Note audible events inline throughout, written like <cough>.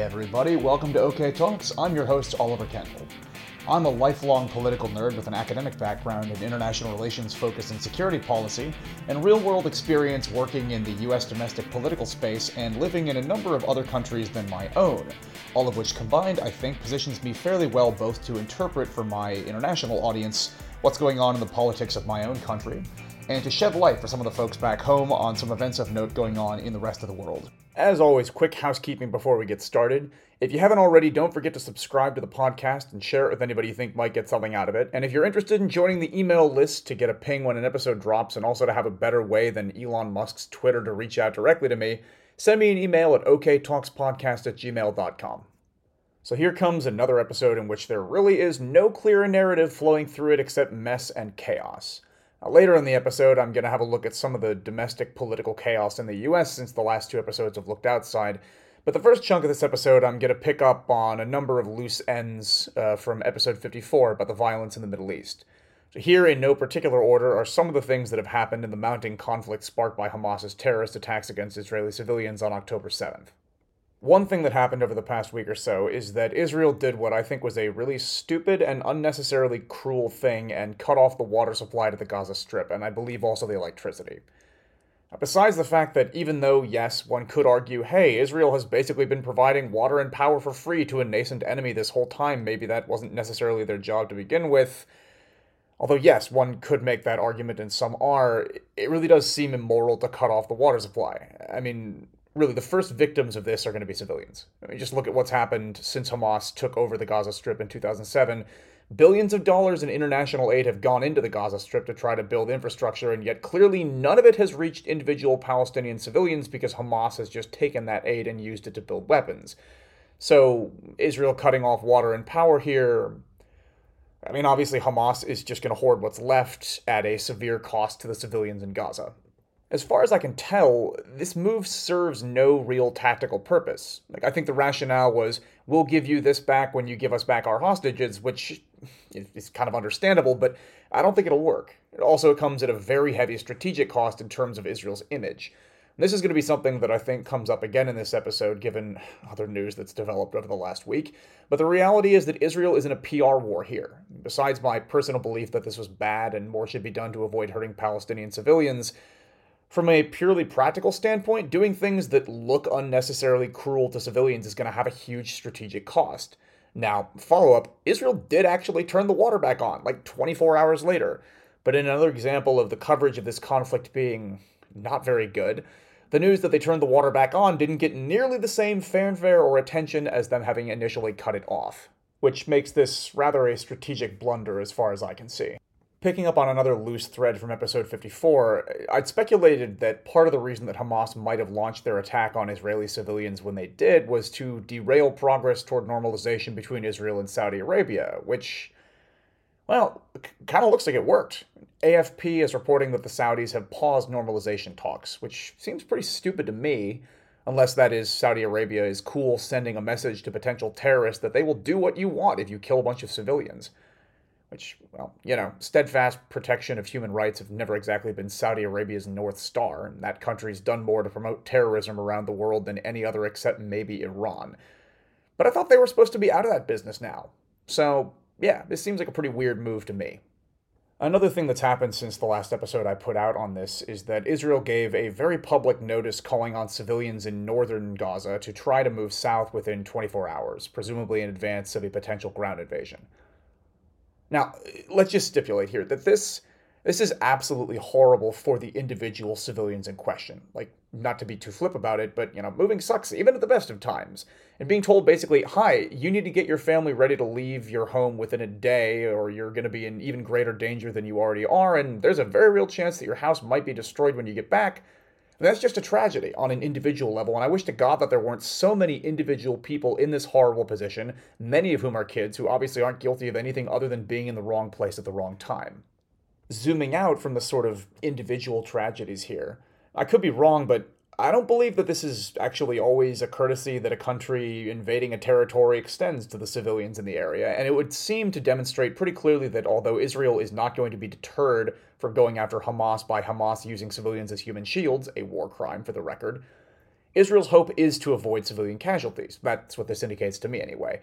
everybody. Welcome to OK Talks. I'm your host, Oliver Kendall. I'm a lifelong political nerd with an academic background in international relations focus and security policy, and real world experience working in the US domestic political space and living in a number of other countries than my own. All of which combined, I think, positions me fairly well both to interpret for my international audience what's going on in the politics of my own country, and to shed light for some of the folks back home on some events of note going on in the rest of the world. As always, quick housekeeping before we get started. If you haven't already, don't forget to subscribe to the podcast and share it with anybody you think might get something out of it. And if you're interested in joining the email list to get a ping when an episode drops and also to have a better way than Elon Musk's Twitter to reach out directly to me, send me an email at oktalkspodcast at gmail.com. So here comes another episode in which there really is no clear narrative flowing through it except mess and chaos. Later in the episode, I'm going to have a look at some of the domestic political chaos in the US since the last two episodes have looked outside. But the first chunk of this episode, I'm going to pick up on a number of loose ends uh, from episode 54 about the violence in the Middle East. So, here, in no particular order, are some of the things that have happened in the mounting conflict sparked by Hamas's terrorist attacks against Israeli civilians on October 7th. One thing that happened over the past week or so is that Israel did what I think was a really stupid and unnecessarily cruel thing and cut off the water supply to the Gaza Strip, and I believe also the electricity. Besides the fact that even though, yes, one could argue, hey, Israel has basically been providing water and power for free to a nascent enemy this whole time, maybe that wasn't necessarily their job to begin with. Although, yes, one could make that argument, and some are, it really does seem immoral to cut off the water supply. I mean, really the first victims of this are going to be civilians. I mean, just look at what's happened since Hamas took over the Gaza Strip in 2007. Billions of dollars in international aid have gone into the Gaza Strip to try to build infrastructure, and yet clearly none of it has reached individual Palestinian civilians because Hamas has just taken that aid and used it to build weapons. So, Israel cutting off water and power here. I mean, obviously, Hamas is just going to hoard what's left at a severe cost to the civilians in Gaza. As far as I can tell, this move serves no real tactical purpose. Like I think the rationale was we'll give you this back when you give us back our hostages, which is kind of understandable, but I don't think it'll work. It also comes at a very heavy strategic cost in terms of Israel's image. this is going to be something that I think comes up again in this episode, given other news that's developed over the last week. But the reality is that Israel is in a PR war here. Besides my personal belief that this was bad and more should be done to avoid hurting Palestinian civilians, from a purely practical standpoint, doing things that look unnecessarily cruel to civilians is going to have a huge strategic cost. Now, follow up Israel did actually turn the water back on, like 24 hours later. But in another example of the coverage of this conflict being not very good, the news that they turned the water back on didn't get nearly the same fanfare or attention as them having initially cut it off, which makes this rather a strategic blunder as far as I can see picking up on another loose thread from episode 54, I'd speculated that part of the reason that Hamas might have launched their attack on Israeli civilians when they did was to derail progress toward normalization between Israel and Saudi Arabia, which, well, kind of looks like it worked. AFP is reporting that the Saudis have paused normalization talks, which seems pretty stupid to me. Unless that is Saudi Arabia is cool sending a message to potential terrorists that they will do what you want if you kill a bunch of civilians which, well, you know, steadfast protection of human rights have never exactly been Saudi Arabia's North Star, and that country's done more to promote terrorism around the world than any other except maybe Iran. But I thought they were supposed to be out of that business now. So, yeah, this seems like a pretty weird move to me. Another thing that's happened since the last episode I put out on this is that Israel gave a very public notice calling on civilians in northern Gaza to try to move south within 24 hours, presumably in advance of a potential ground invasion. Now, let's just stipulate here that this this is absolutely horrible for the individual civilians in question. Like, not to be too flip about it, but you know, moving sucks even at the best of times. And being told basically, "Hi, you need to get your family ready to leave your home within a day or you're going to be in even greater danger than you already are and there's a very real chance that your house might be destroyed when you get back." And that's just a tragedy on an individual level, and I wish to God that there weren't so many individual people in this horrible position, many of whom are kids who obviously aren't guilty of anything other than being in the wrong place at the wrong time. Zooming out from the sort of individual tragedies here, I could be wrong, but I don't believe that this is actually always a courtesy that a country invading a territory extends to the civilians in the area, and it would seem to demonstrate pretty clearly that although Israel is not going to be deterred from going after Hamas by Hamas using civilians as human shields, a war crime for the record, Israel's hope is to avoid civilian casualties. That's what this indicates to me, anyway.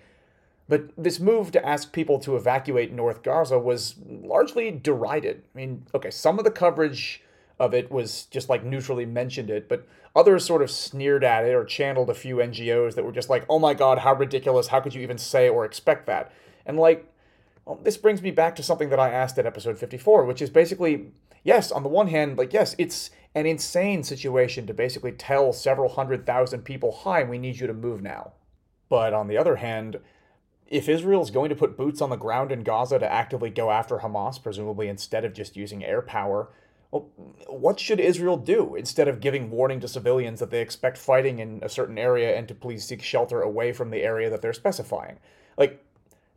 But this move to ask people to evacuate North Gaza was largely derided. I mean, okay, some of the coverage of it was just like neutrally mentioned it, but others sort of sneered at it or channeled a few NGOs that were just like, oh my god, how ridiculous, how could you even say or expect that? And like, well, this brings me back to something that I asked at episode 54, which is basically yes, on the one hand, like, yes, it's an insane situation to basically tell several hundred thousand people, hi, we need you to move now. But on the other hand, if Israel's going to put boots on the ground in Gaza to actively go after Hamas, presumably instead of just using air power, well, what should Israel do instead of giving warning to civilians that they expect fighting in a certain area and to please seek shelter away from the area that they're specifying? Like,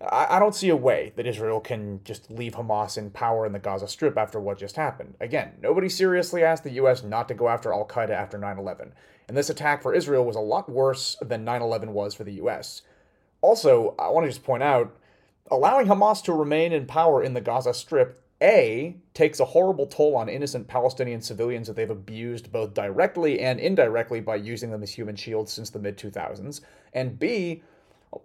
I, I don't see a way that Israel can just leave Hamas in power in the Gaza Strip after what just happened. Again, nobody seriously asked the U.S. not to go after Al Qaeda after 9 11, and this attack for Israel was a lot worse than 9 11 was for the U.S. Also, I want to just point out allowing Hamas to remain in power in the Gaza Strip a, takes a horrible toll on innocent Palestinian civilians that they've abused both directly and indirectly by using them as human shields since the mid 2000s, and B,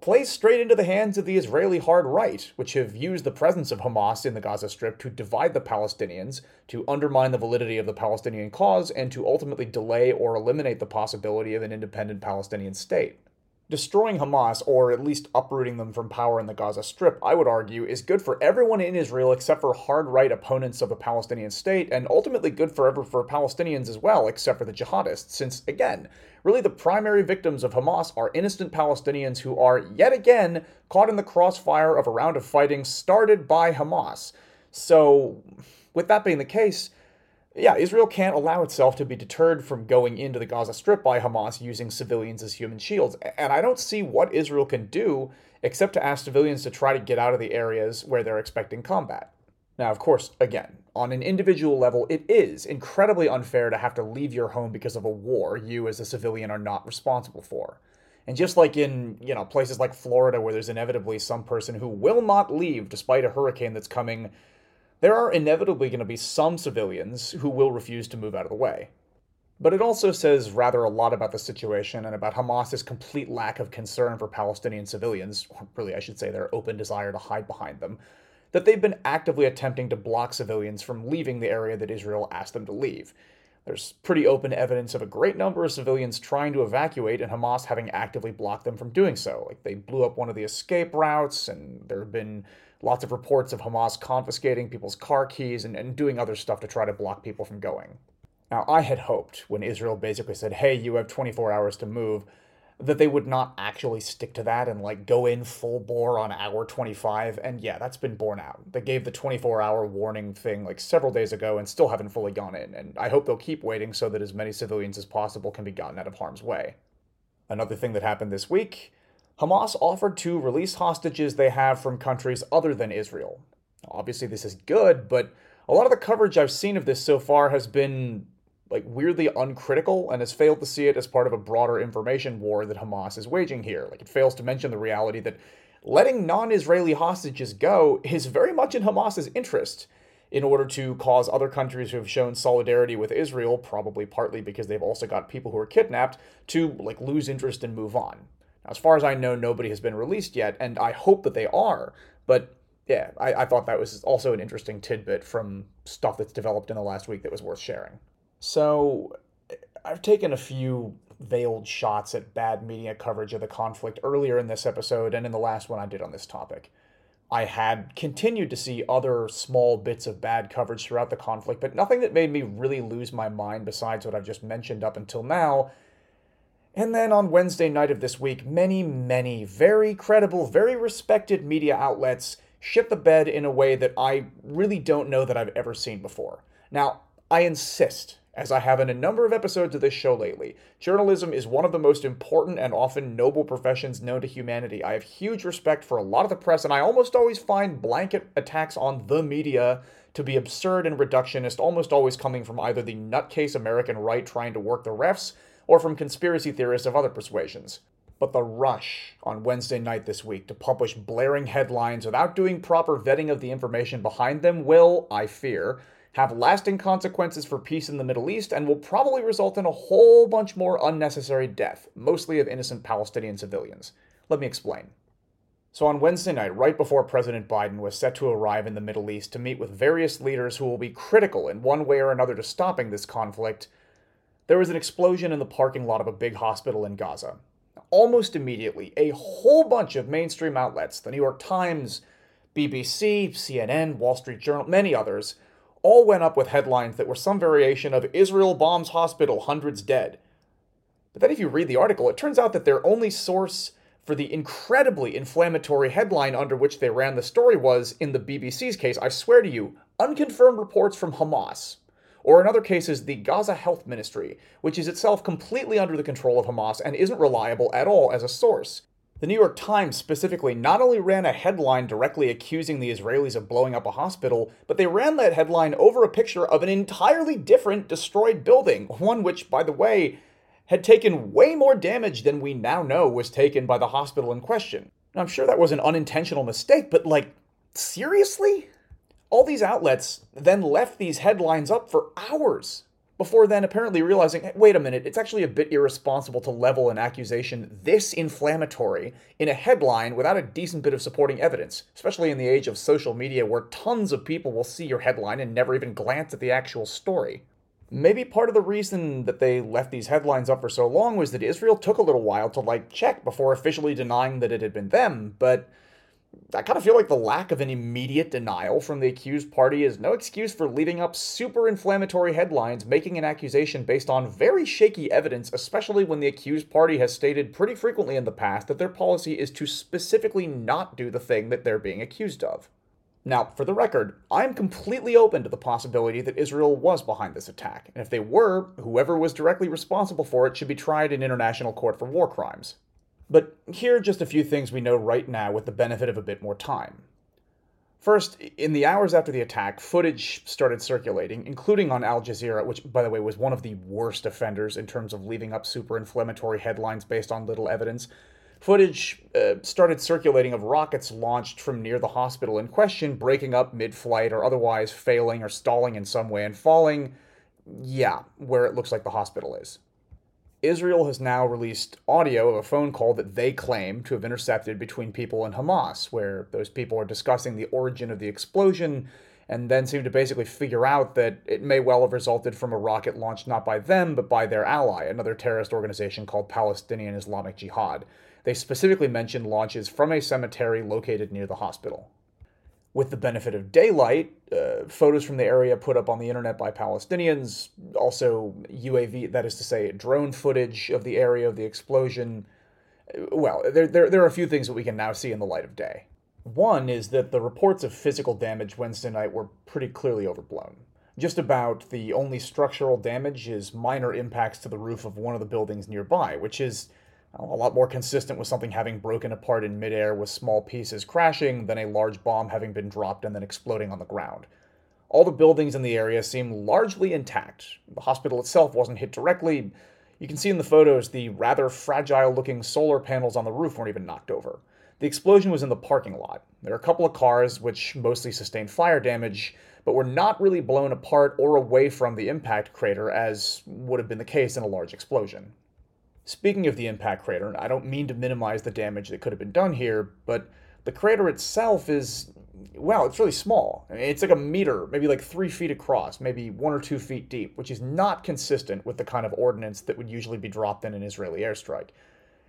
plays straight into the hands of the Israeli hard right, which have used the presence of Hamas in the Gaza Strip to divide the Palestinians, to undermine the validity of the Palestinian cause, and to ultimately delay or eliminate the possibility of an independent Palestinian state. Destroying Hamas, or at least uprooting them from power in the Gaza Strip, I would argue, is good for everyone in Israel except for hard right opponents of a Palestinian state, and ultimately good forever for Palestinians as well, except for the jihadists, since, again, really the primary victims of Hamas are innocent Palestinians who are, yet again, caught in the crossfire of a round of fighting started by Hamas. So, with that being the case, yeah, Israel can't allow itself to be deterred from going into the Gaza Strip by Hamas using civilians as human shields. And I don't see what Israel can do except to ask civilians to try to get out of the areas where they're expecting combat. Now, of course, again, on an individual level, it is incredibly unfair to have to leave your home because of a war you as a civilian are not responsible for. And just like in, you know, places like Florida where there's inevitably some person who will not leave despite a hurricane that's coming there are inevitably going to be some civilians who will refuse to move out of the way. But it also says rather a lot about the situation and about Hamas's complete lack of concern for Palestinian civilians, or really, I should say, their open desire to hide behind them, that they've been actively attempting to block civilians from leaving the area that Israel asked them to leave. There's pretty open evidence of a great number of civilians trying to evacuate and Hamas having actively blocked them from doing so. Like they blew up one of the escape routes, and there have been lots of reports of Hamas confiscating people's car keys and, and doing other stuff to try to block people from going. Now, I had hoped when Israel basically said, hey, you have 24 hours to move, that they would not actually stick to that and like go in full bore on hour 25. And yeah, that's been borne out. They gave the 24 hour warning thing like several days ago and still haven't fully gone in. And I hope they'll keep waiting so that as many civilians as possible can be gotten out of harm's way. Another thing that happened this week Hamas offered to release hostages they have from countries other than Israel. Obviously, this is good, but a lot of the coverage I've seen of this so far has been like weirdly uncritical and has failed to see it as part of a broader information war that Hamas is waging here. Like it fails to mention the reality that letting non-Israeli hostages go is very much in Hamas's interest in order to cause other countries who have shown solidarity with Israel, probably partly because they've also got people who are kidnapped, to like lose interest and move on. As far as I know, nobody has been released yet, and I hope that they are. But yeah, I, I thought that was also an interesting tidbit from stuff that's developed in the last week that was worth sharing. So, I've taken a few veiled shots at bad media coverage of the conflict earlier in this episode and in the last one I did on this topic. I had continued to see other small bits of bad coverage throughout the conflict, but nothing that made me really lose my mind besides what I've just mentioned up until now, and then on Wednesday night of this week, many, many very credible, very respected media outlets shit the bed in a way that I really don't know that I've ever seen before. Now, I insist, as I have in a number of episodes of this show lately, journalism is one of the most important and often noble professions known to humanity. I have huge respect for a lot of the press, and I almost always find blanket attacks on the media to be absurd and reductionist, almost always coming from either the nutcase American right trying to work the refs or from conspiracy theorists of other persuasions. But the rush on Wednesday night this week to publish blaring headlines without doing proper vetting of the information behind them will, I fear, have lasting consequences for peace in the Middle East, and will probably result in a whole bunch more unnecessary death, mostly of innocent Palestinian civilians. Let me explain. So, on Wednesday night, right before President Biden was set to arrive in the Middle East to meet with various leaders who will be critical in one way or another to stopping this conflict, there was an explosion in the parking lot of a big hospital in Gaza. Almost immediately, a whole bunch of mainstream outlets, the New York Times, BBC, CNN, Wall Street Journal, many others, all went up with headlines that were some variation of Israel bombs hospital, hundreds dead. But then if you read the article, it turns out that their only source for the incredibly inflammatory headline under which they ran the story was, in the BBC's case, I swear to you, unconfirmed reports from Hamas. Or in other cases, the Gaza Health Ministry, which is itself completely under the control of Hamas and isn't reliable at all as a source. The New York Times specifically not only ran a headline directly accusing the Israelis of blowing up a hospital, but they ran that headline over a picture of an entirely different destroyed building, one which, by the way, had taken way more damage than we now know was taken by the hospital in question. I'm sure that was an unintentional mistake, but like, seriously? All these outlets then left these headlines up for hours before then apparently realizing, hey, wait a minute, it's actually a bit irresponsible to level an accusation this inflammatory in a headline without a decent bit of supporting evidence, especially in the age of social media where tons of people will see your headline and never even glance at the actual story. Maybe part of the reason that they left these headlines up for so long was that Israel took a little while to like check before officially denying that it had been them, but I kind of feel like the lack of an immediate denial from the accused party is no excuse for leaving up super inflammatory headlines making an accusation based on very shaky evidence, especially when the accused party has stated pretty frequently in the past that their policy is to specifically not do the thing that they're being accused of. Now, for the record, I am completely open to the possibility that Israel was behind this attack, and if they were, whoever was directly responsible for it should be tried in International Court for War Crimes. But here are just a few things we know right now with the benefit of a bit more time. First, in the hours after the attack, footage started circulating, including on Al Jazeera, which, by the way, was one of the worst offenders in terms of leaving up super inflammatory headlines based on little evidence. Footage uh, started circulating of rockets launched from near the hospital in question, breaking up mid flight or otherwise failing or stalling in some way and falling, yeah, where it looks like the hospital is. Israel has now released audio of a phone call that they claim to have intercepted between people and Hamas, where those people are discussing the origin of the explosion and then seem to basically figure out that it may well have resulted from a rocket launched not by them, but by their ally, another terrorist organization called Palestinian Islamic Jihad. They specifically mention launches from a cemetery located near the hospital with the benefit of daylight, uh, photos from the area put up on the internet by Palestinians, also UAV, that is to say, drone footage of the area of the explosion. Well, there, there, there are a few things that we can now see in the light of day. One is that the reports of physical damage Wednesday night were pretty clearly overblown. Just about the only structural damage is minor impacts to the roof of one of the buildings nearby, which is a lot more consistent with something having broken apart in midair with small pieces crashing than a large bomb having been dropped and then exploding on the ground. All the buildings in the area seem largely intact. The hospital itself wasn't hit directly. You can see in the photos the rather fragile looking solar panels on the roof weren't even knocked over. The explosion was in the parking lot. There are a couple of cars which mostly sustained fire damage, but were not really blown apart or away from the impact crater as would have been the case in a large explosion. Speaking of the impact crater, I don't mean to minimize the damage that could have been done here, but the crater itself is, well, it's really small. It's like a meter, maybe like three feet across, maybe one or two feet deep, which is not consistent with the kind of ordnance that would usually be dropped in an Israeli airstrike.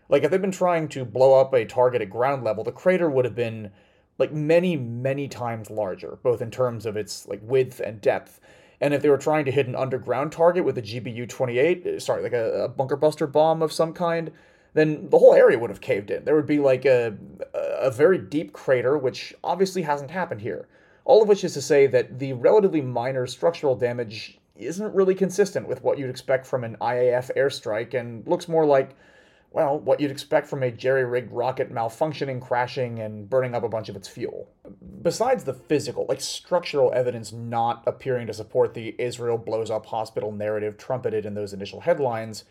Like, if they'd been trying to blow up a target at ground level, the crater would have been like many, many times larger, both in terms of its like width and depth. And if they were trying to hit an underground target with a GBU 28, uh, sorry, like a, a, bunker buster bomb of some kind, then the whole area would have caved in. There would be like a, a very deep crater, which obviously hasn't happened here. All of which is to say that the relatively minor structural damage isn't really consistent with what you'd expect from an IAF airstrike and looks more like well, what you'd expect from a jerry rigged rocket malfunctioning, crashing, and burning up a bunch of its fuel. Besides the physical, like structural evidence not appearing to support the Israel blows up hospital narrative trumpeted in those initial headlines,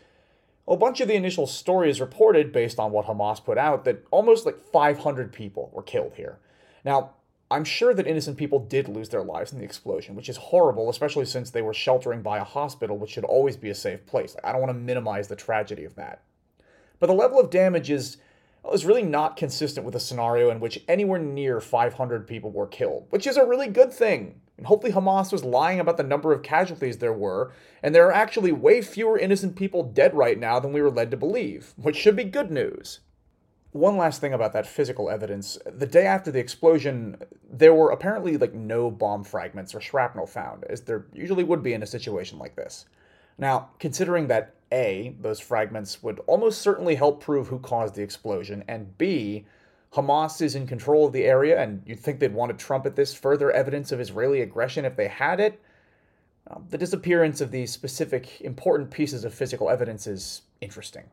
a bunch of the initial stories reported, based on what Hamas put out, that almost like 500 people were killed here. Now, I'm sure that innocent people did lose their lives in the explosion, which is horrible, especially since they were sheltering by a hospital, which should always be a safe place. I don't want to minimize the tragedy of that. But the level of damage is, is really not consistent with a scenario in which anywhere near 500 people were killed, which is a really good thing. And hopefully Hamas was lying about the number of casualties there were, and there are actually way fewer innocent people dead right now than we were led to believe, which should be good news one last thing about that physical evidence. The day after the explosion, there were apparently like no bomb fragments or shrapnel found, as there usually would be in a situation like this. Now, considering that A, those fragments would almost certainly help prove who caused the explosion, and B, Hamas is in control of the area, and you'd think they'd want to trumpet this further evidence of Israeli aggression if they had it, um, the disappearance of these specific important pieces of physical evidence is interesting.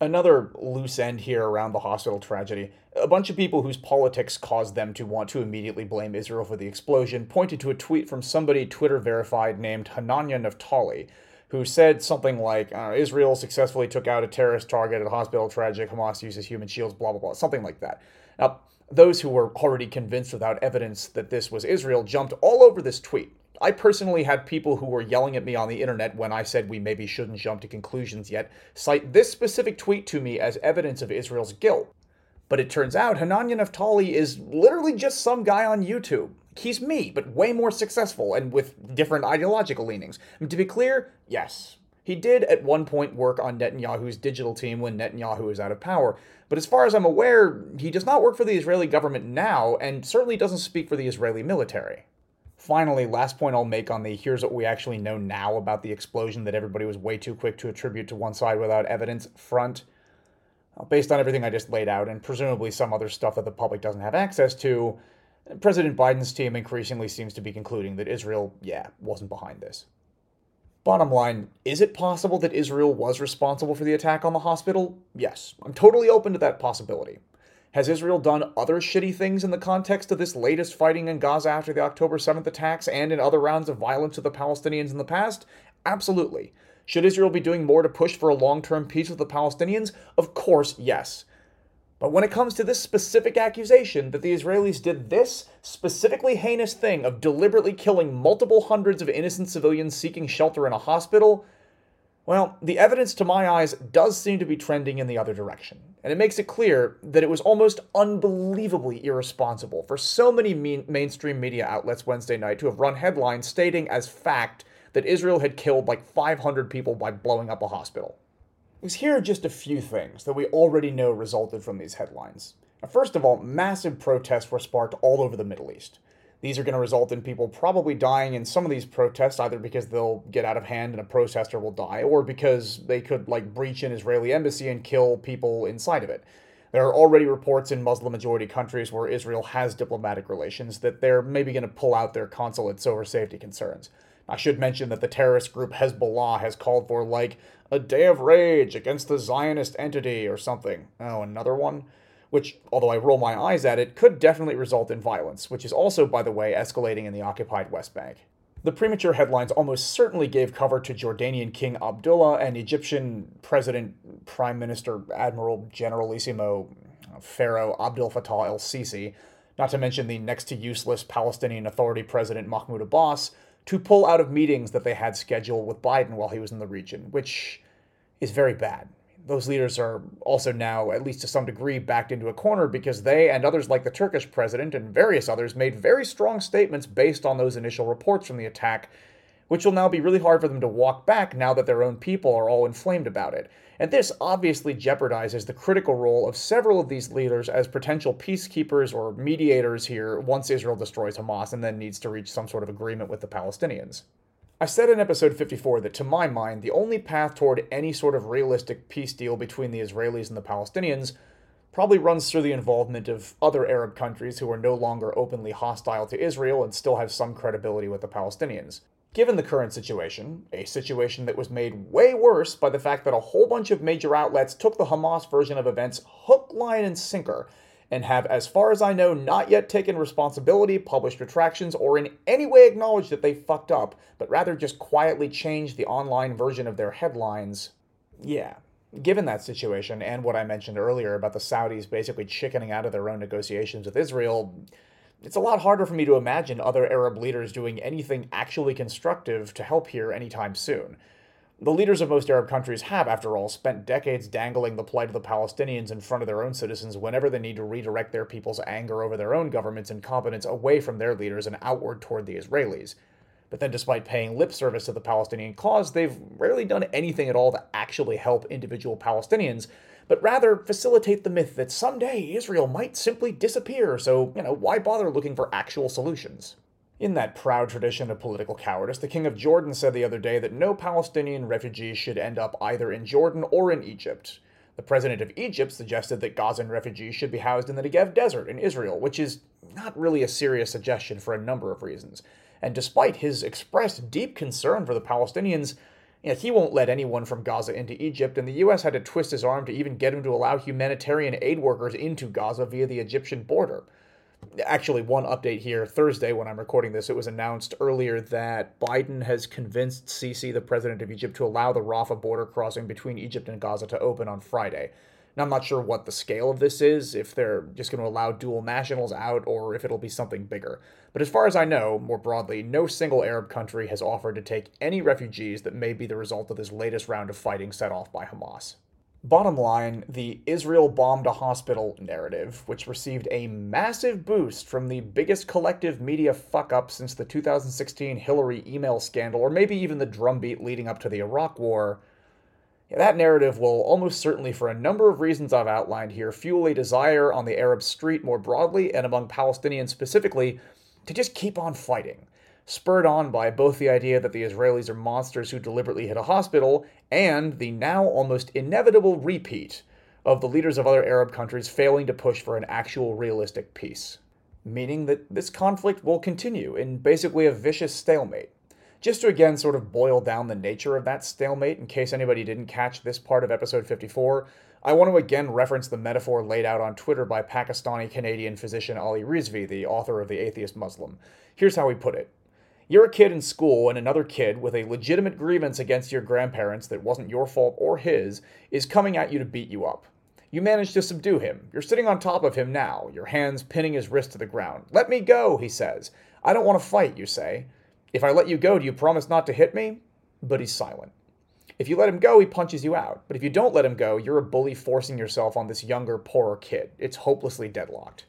Another loose end here around the hospital tragedy. A bunch of people whose politics caused them to want to immediately blame Israel for the explosion pointed to a tweet from somebody Twitter verified named Hananya Naftali, who said something like, uh, Israel successfully took out a terrorist target at a hospital tragic, Hamas uses human shields, blah, blah, blah, something like that. Now, those who were already convinced without evidence that this was Israel jumped all over this tweet, I personally had people who were yelling at me on the internet when I said we maybe shouldn't jump to conclusions yet cite this specific tweet to me as evidence of Israel's guilt. But it turns out Hananya Naftali is literally just some guy on YouTube. He's me, but way more successful and with different ideological leanings. To be clear, yes, he did at one point work on Netanyahu's digital team when Netanyahu was out of power. But as far as I'm aware, he does not work for the Israeli government now and certainly doesn't speak for the Israeli military. Finally, last point I'll make on the here's what we actually know now about the explosion that everybody was way too quick to attribute to one side without evidence front. Uh, based on everything I just laid out, and presumably some other stuff that the public doesn't have access to, President Biden's team increasingly seems to be concluding that Israel, yeah, wasn't behind this. Bottom line, is it possible that Israel was responsible for the attack on the hospital? Yes, I'm totally open to that possibility. Has Israel done other shitty things in the context of this latest fighting in Gaza after the October 7th attacks and in other rounds of violence of the Palestinians in the past? Absolutely. Should Israel be doing more to push for a long term peace with the Palestinians? Of course, yes. But when it comes to this specific accusation that the Israelis did this specifically heinous thing of deliberately killing multiple hundreds of innocent civilians seeking shelter in a hospital, well, the evidence to my eyes does seem to be trending in the other direction, and it makes it clear that it was almost unbelievably irresponsible for so many mean- mainstream media outlets Wednesday night to have run headlines stating as fact that Israel had killed like 500 people by blowing up a hospital. Because here are just a few things that we already know resulted from these headlines. Now, first of all, massive protests were sparked all over the Middle East. These are going to result in people probably dying in some of these protests, either because they'll get out of hand and a protester will die, or because they could like breach an Israeli embassy and kill people inside of it. There are already reports in Muslim majority countries where Israel has diplomatic relations that they're maybe going to pull out their consulates over safety concerns. I should mention that the terrorist group Hezbollah has called for like a day of rage against the Zionist entity or something. Oh, another one? which, although I roll my eyes at it, could definitely result in violence, which is also, by the way, escalating in the occupied West Bank. The premature headlines almost certainly gave cover to Jordanian King Abdullah and Egyptian President, Prime Minister, Admiral, Generalissimo, Pharaoh Abdel Fattah el Sisi, not to mention the next to useless Palestinian Authority President Mahmoud Abbas, to pull out of meetings that they had scheduled with Biden while he was in the region, which is very bad. Those leaders are also now, at least to some degree, backed into a corner because they and others like the Turkish president and various others made very strong statements based on those initial reports from the attack, which will now be really hard for them to walk back now that their own people are all inflamed about it. And this obviously jeopardizes the critical role of several of these leaders as potential peacekeepers or mediators here once Israel destroys Hamas and then needs to reach some sort of agreement with the Palestinians. I said in episode 54 that to my mind, the only path toward any sort of realistic peace deal between the Israelis and the Palestinians probably runs through the involvement of other Arab countries who are no longer openly hostile to Israel and still have some credibility with the Palestinians. Given the current situation, a situation that was made way worse by the fact that a whole bunch of major outlets took the Hamas version of events hook, line, and sinker and have, as far as I know, not yet taken responsibility, published retractions, or in any way acknowledged that they fucked up, but rather just quietly changed the online version of their headlines. Yeah. Given that situation, and what I mentioned earlier about the Saudis basically chickening out of their own negotiations with Israel, it's a lot harder for me to imagine other Arab leaders doing anything actually constructive to help here anytime soon. The leaders of most Arab countries have, after all, spent decades dangling the plight of the Palestinians in front of their own citizens whenever they need to redirect their people's anger over their own government's incompetence away from their leaders and outward toward the Israelis. But then, despite paying lip service to the Palestinian cause, they've rarely done anything at all to actually help individual Palestinians, but rather facilitate the myth that someday Israel might simply disappear, so, you know, why bother looking for actual solutions? In that proud tradition of political cowardice, the King of Jordan said the other day that no Palestinian refugees should end up either in Jordan or in Egypt. The president of Egypt suggested that Gazan refugees should be housed in the Negev Desert in Israel, which is not really a serious suggestion for a number of reasons. And despite his expressed deep concern for the Palestinians, you he won't let anyone from Gaza into Egypt, and the U.S. had to twist his arm to even get him to allow humanitarian aid workers into Gaza via the Egyptian border actually one update here thursday when i'm recording this it was announced earlier that biden has convinced sisi the president of egypt to allow the rafah border crossing between egypt and gaza to open on friday i'm not sure what the scale of this is if they're just going to allow dual nationals out or if it'll be something bigger but as far as i know more broadly no single arab country has offered to take any refugees that may be the result of this latest round of fighting set off by hamas Bottom line, the Israel bombed a hospital narrative, which received a massive boost from the biggest collective media fuck up since the 2016 Hillary email scandal, or maybe even the drumbeat leading up to the Iraq War. That narrative will almost certainly, for a number of reasons I've outlined here, fuel a desire on the Arab street more broadly and among Palestinians specifically to just keep on fighting spurred on by both the idea that the Israelis are monsters who deliberately hit a hospital and the now almost inevitable repeat of the leaders of other Arab countries failing to push for an actual realistic peace. Meaning that this conflict will continue in basically a vicious stalemate. Just to again sort of boil down the nature of that stalemate, in case anybody didn't catch this part of episode 54, I want to again reference the metaphor laid out on Twitter by Pakistani Canadian physician Ali Rizvi, the author of The Atheist Muslim. Here's how he put it you're a kid in school, and another kid with a legitimate grievance against your grandparents that wasn't your fault or his is coming at you to beat you up. You manage to subdue him. You're sitting on top of him now, your hands pinning his wrist to the ground. Let me go, he says. I don't want to fight, you say. If I let you go, do you promise not to hit me? But he's silent. If you let him go, he punches you out. But if you don't let him go, you're a bully forcing yourself on this younger, poorer kid. It's hopelessly deadlocked.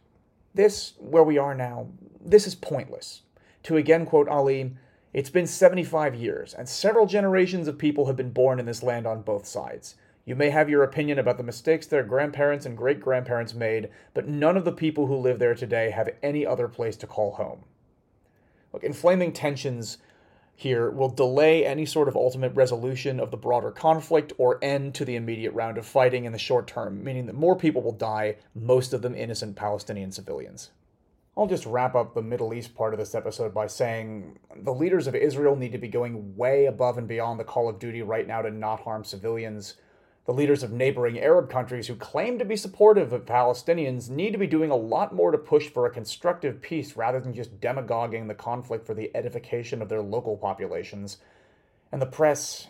This, where we are now, this is pointless. To again quote Ali, it's been 75 years, and several generations of people have been born in this land on both sides. You may have your opinion about the mistakes their grandparents and great grandparents made, but none of the people who live there today have any other place to call home. Look, inflaming tensions here will delay any sort of ultimate resolution of the broader conflict or end to the immediate round of fighting in the short term, meaning that more people will die, most of them innocent Palestinian civilians. I'll just wrap up the Middle East part of this episode by saying the leaders of Israel need to be going way above and beyond the call of duty right now to not harm civilians. The leaders of neighboring Arab countries who claim to be supportive of Palestinians need to be doing a lot more to push for a constructive peace rather than just demagoguing the conflict for the edification of their local populations. And the press,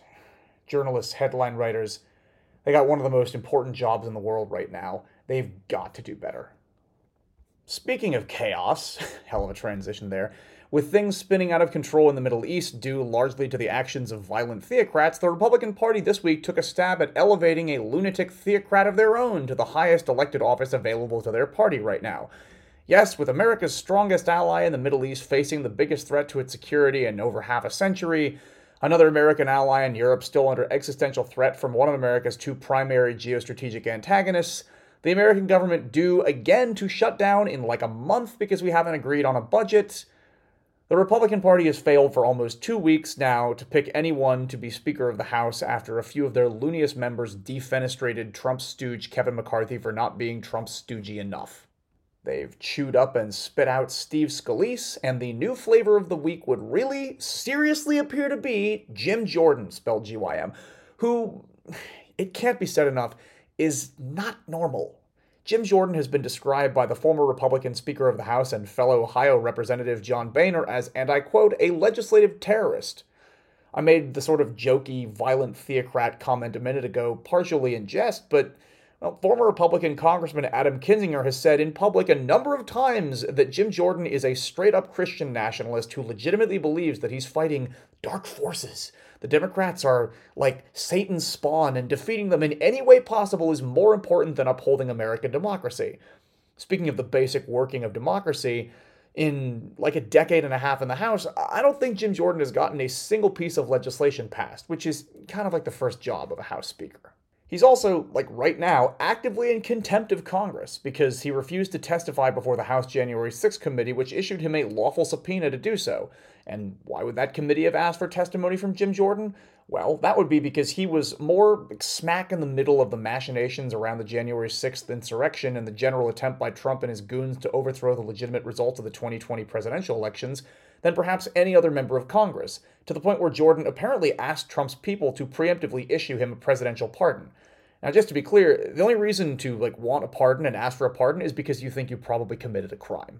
journalists, headline writers, they got one of the most important jobs in the world right now. They've got to do better. Speaking of chaos, <laughs> hell of a transition there, with things spinning out of control in the Middle East due largely to the actions of violent theocrats, the Republican Party this week took a stab at elevating a lunatic theocrat of their own to the highest elected office available to their party right now. Yes, with America's strongest ally in the Middle East facing the biggest threat to its security in over half a century, another American ally in Europe still under existential threat from one of America's two primary geostrategic antagonists, the American government due again to shut down in like a month because we haven't agreed on a budget. The Republican Party has failed for almost two weeks now to pick anyone to be Speaker of the House after a few of their looniest members defenestrated Trump's stooge Kevin McCarthy for not being Trump's stoogey enough. They've chewed up and spit out Steve Scalise, and the new flavor of the week would really seriously appear to be Jim Jordan, spelled G Y M, who, <sighs> it can't be said enough, is not normal. Jim Jordan has been described by the former Republican Speaker of the House and fellow Ohio Representative John Boehner as, and I quote, a legislative terrorist. I made the sort of jokey, violent theocrat comment a minute ago, partially in jest, but Well, former Republican Congressman Adam Kinzinger has said in public a number of times that Jim Jordan is a straight up Christian nationalist who legitimately believes that he's fighting dark forces. The Democrats are like Satan's spawn, and defeating them in any way possible is more important than upholding American democracy. Speaking of the basic working of democracy, in like a decade and a half in the House, I don't think Jim Jordan has gotten a single piece of legislation passed, which is kind of like the first job of a House Speaker. He's also, like right now, actively in contempt of Congress because he refused to testify before the House January 6 committee, which issued him a lawful subpoena to do so. And why would that committee have asked for testimony from Jim Jordan? Well, that would be because he was more smack in the middle of the machinations around the January 6th insurrection and the general attempt by Trump and his goons to overthrow the legitimate results of the 2020 presidential elections than perhaps any other member of Congress, to the point where Jordan apparently asked Trump's people to preemptively issue him a presidential pardon. Now, just to be clear, the only reason to like want a pardon and ask for a pardon is because you think you probably committed a crime.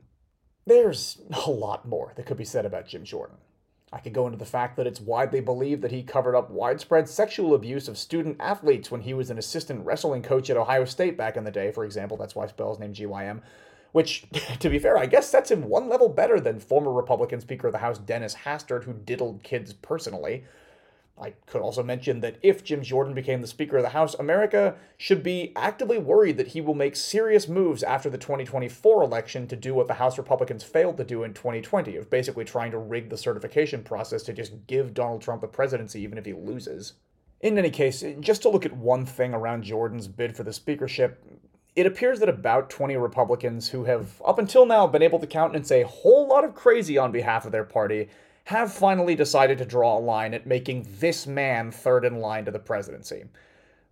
There's <laughs> a lot more that could be said about Jim Jordan. I could go into the fact that it's widely believed that he covered up widespread sexual abuse of student athletes when he was an assistant wrestling coach at Ohio State back in the day, for example. That's why Spell's named GYM which, <laughs> to be fair, I guess sets him one level better than former Republican Speaker of the House Dennis Hastert, who diddled kids personally. I could also mention that if Jim Jordan became the Speaker of the House, America should be actively worried that he will make serious moves after the 2024 election to do what the House Republicans failed to do in 2020, of basically trying to rig the certification process to just give Donald Trump the presidency even if he loses. In any case, just to look at one thing around Jordan's bid for the speakership, it appears that about 20 Republicans who have, up until now, been able to countenance a whole lot of crazy on behalf of their party have finally decided to draw a line at making this man third in line to the presidency.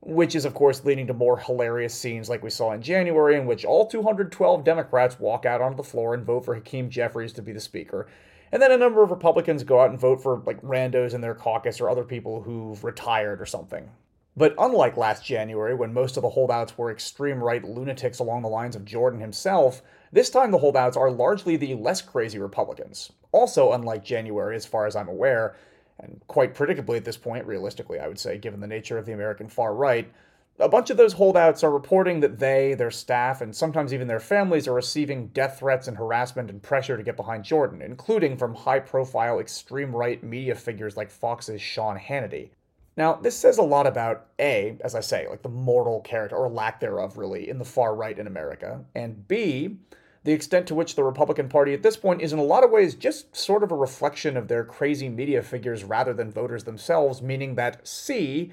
Which is, of course, leading to more hilarious scenes like we saw in January, in which all 212 Democrats walk out onto the floor and vote for Hakeem Jeffries to be the Speaker. And then a number of Republicans go out and vote for like randos in their caucus or other people who've retired or something. But unlike last January, when most of the holdouts were extreme right lunatics along the lines of Jordan himself, this time the holdouts are largely the less crazy Republicans. Also, unlike January, as far as I'm aware, and quite predictably at this point, realistically, I would say, given the nature of the American far right, a bunch of those holdouts are reporting that they, their staff, and sometimes even their families are receiving death threats and harassment and pressure to get behind Jordan, including from high profile extreme right media figures like Fox's Sean Hannity. Now, this says a lot about A, as I say, like the moral character, or lack thereof, really, in the far right in America, and B, the extent to which the Republican Party at this point is in a lot of ways just sort of a reflection of their crazy media figures rather than voters themselves, meaning that C,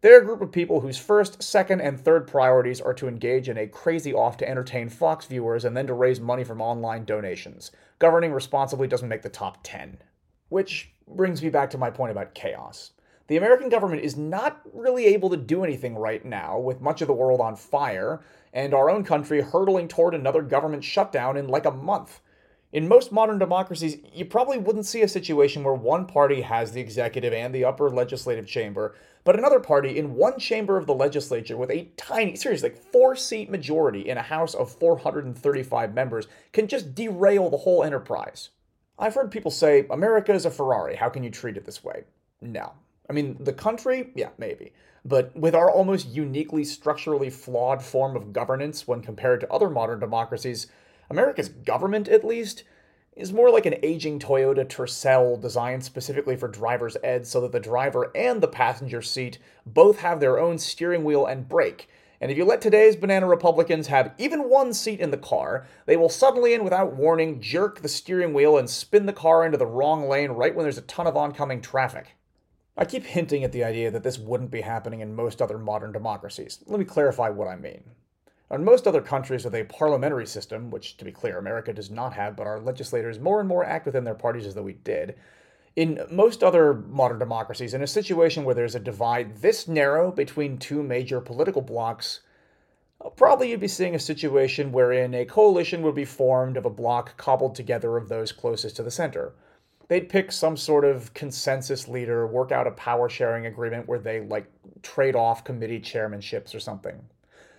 they're a group of people whose first, second, and third priorities are to engage in a crazy off to entertain Fox viewers and then to raise money from online donations. Governing responsibly doesn't make the top 10. Which brings me back to my point about chaos. The American government is not really able to do anything right now, with much of the world on fire, and our own country hurtling toward another government shutdown in like a month. In most modern democracies, you probably wouldn't see a situation where one party has the executive and the upper legislative chamber, but another party in one chamber of the legislature with a tiny, seriously, like four seat majority in a House of 435 members can just derail the whole enterprise. I've heard people say, America is a Ferrari, how can you treat it this way? No, I mean, the country, yeah, maybe. But with our almost uniquely structurally flawed form of governance when compared to other modern democracies, America's government, at least, is more like an aging Toyota Tercel designed specifically for driver's ed so that the driver and the passenger seat both have their own steering wheel and brake. And if you let today's banana Republicans have even one seat in the car, they will suddenly and without warning jerk the steering wheel and spin the car into the wrong lane right when there's a ton of oncoming traffic. I keep hinting at the idea that this wouldn't be happening in most other modern democracies. Let me clarify what I mean. In most other countries with a parliamentary system, which, to be clear, America does not have, but our legislators more and more act within their parties as though we did, in most other modern democracies, in a situation where there's a divide this narrow between two major political blocs, probably you'd be seeing a situation wherein a coalition would be formed of a bloc cobbled together of those closest to the center they'd pick some sort of consensus leader, work out a power sharing agreement where they like trade off committee chairmanships or something.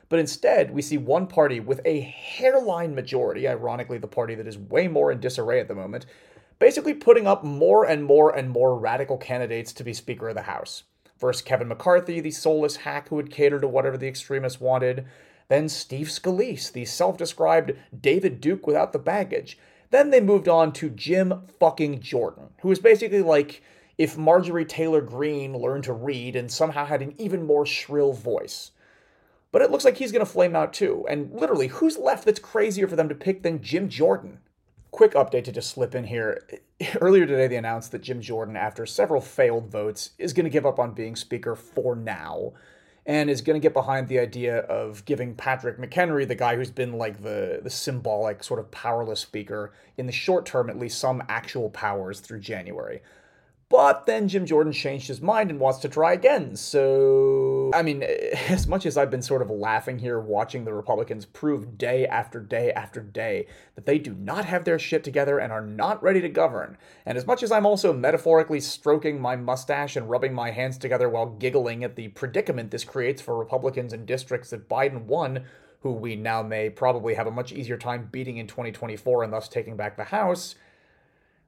But instead, we see one party with a hairline majority, ironically, the party that is way more in disarray at the moment, basically putting up more and more and more radical candidates to be Speaker of the House. First, Kevin McCarthy, the soulless hack who would cater to whatever the extremists wanted. Then, Steve Scalise, the self described David Duke without the baggage. Then they moved on to Jim fucking Jordan, who was basically like if Marjorie Taylor Greene learned to read and somehow had an even more shrill voice. But it looks like he's going to flame out too. And literally, who's left that's crazier for them to pick than Jim Jordan? Quick update to just slip in here. <laughs> Earlier today, they announced that Jim Jordan, after several failed votes, is going to give up on being Speaker for now and is going to get behind the idea of giving Patrick McHenry, the guy who's been like the, the symbolic sort of powerless speaker, in the short term at least, some actual powers through January. But then Jim Jordan changed his mind and wants to try again. So, I mean, <laughs> as much as I've been sort of laughing here watching the Republicans prove day after day after day that they do not have their shit together and are not ready to govern, and as much as I'm also metaphorically stroking my mustache and rubbing my hands together while giggling at the predicament this creates for Republicans in districts that Biden won, who we now may probably have a much easier time beating in 2024 and thus taking back the House,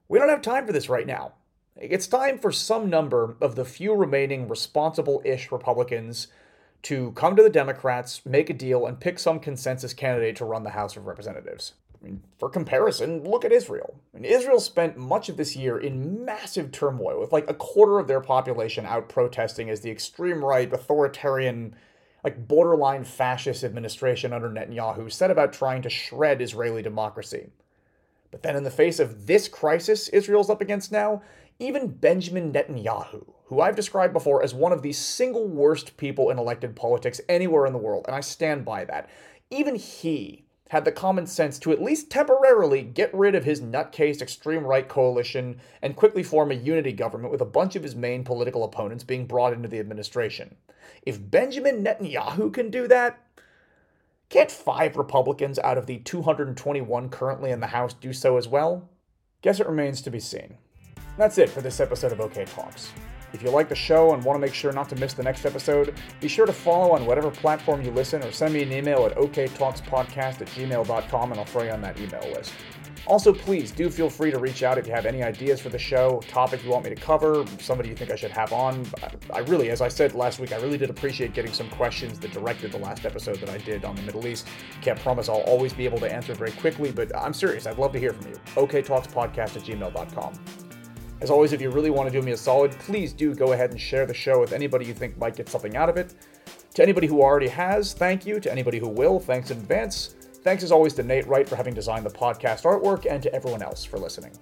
we don't have time for this right now. It's time for some number of the few remaining responsible ish Republicans to come to the Democrats, make a deal, and pick some consensus candidate to run the House of Representatives. For comparison, look at Israel. Israel spent much of this year in massive turmoil, with like a quarter of their population out protesting as the extreme right, authoritarian, like borderline fascist administration under Netanyahu set about trying to shred Israeli democracy. But then, in the face of this crisis Israel's up against now, even Benjamin Netanyahu, who I've described before as one of the single worst people in elected politics anywhere in the world, and I stand by that, even he had the common sense to at least temporarily get rid of his nutcase extreme right coalition and quickly form a unity government with a bunch of his main political opponents being brought into the administration. If Benjamin Netanyahu can do that, can't five Republicans out of the 221 currently in the House do so as well? Guess it remains to be seen. That's it for this episode of OK Talks. If you like the show and want to make sure not to miss the next episode, be sure to follow on whatever platform you listen or send me an email at oktalkspodcast at gmail.com and I'll throw you on that email list. Also, please do feel free to reach out if you have any ideas for the show, topic you want me to cover, somebody you think I should have on. I really, as I said last week, I really did appreciate getting some questions that directed the last episode that I did on the Middle East. Can't promise I'll always be able to answer very quickly, but I'm serious. I'd love to hear from you. oktalkspodcast at gmail.com. As always, if you really want to do me a solid, please do go ahead and share the show with anybody you think might get something out of it. To anybody who already has, thank you. To anybody who will, thanks in advance. Thanks as always to Nate Wright for having designed the podcast artwork, and to everyone else for listening.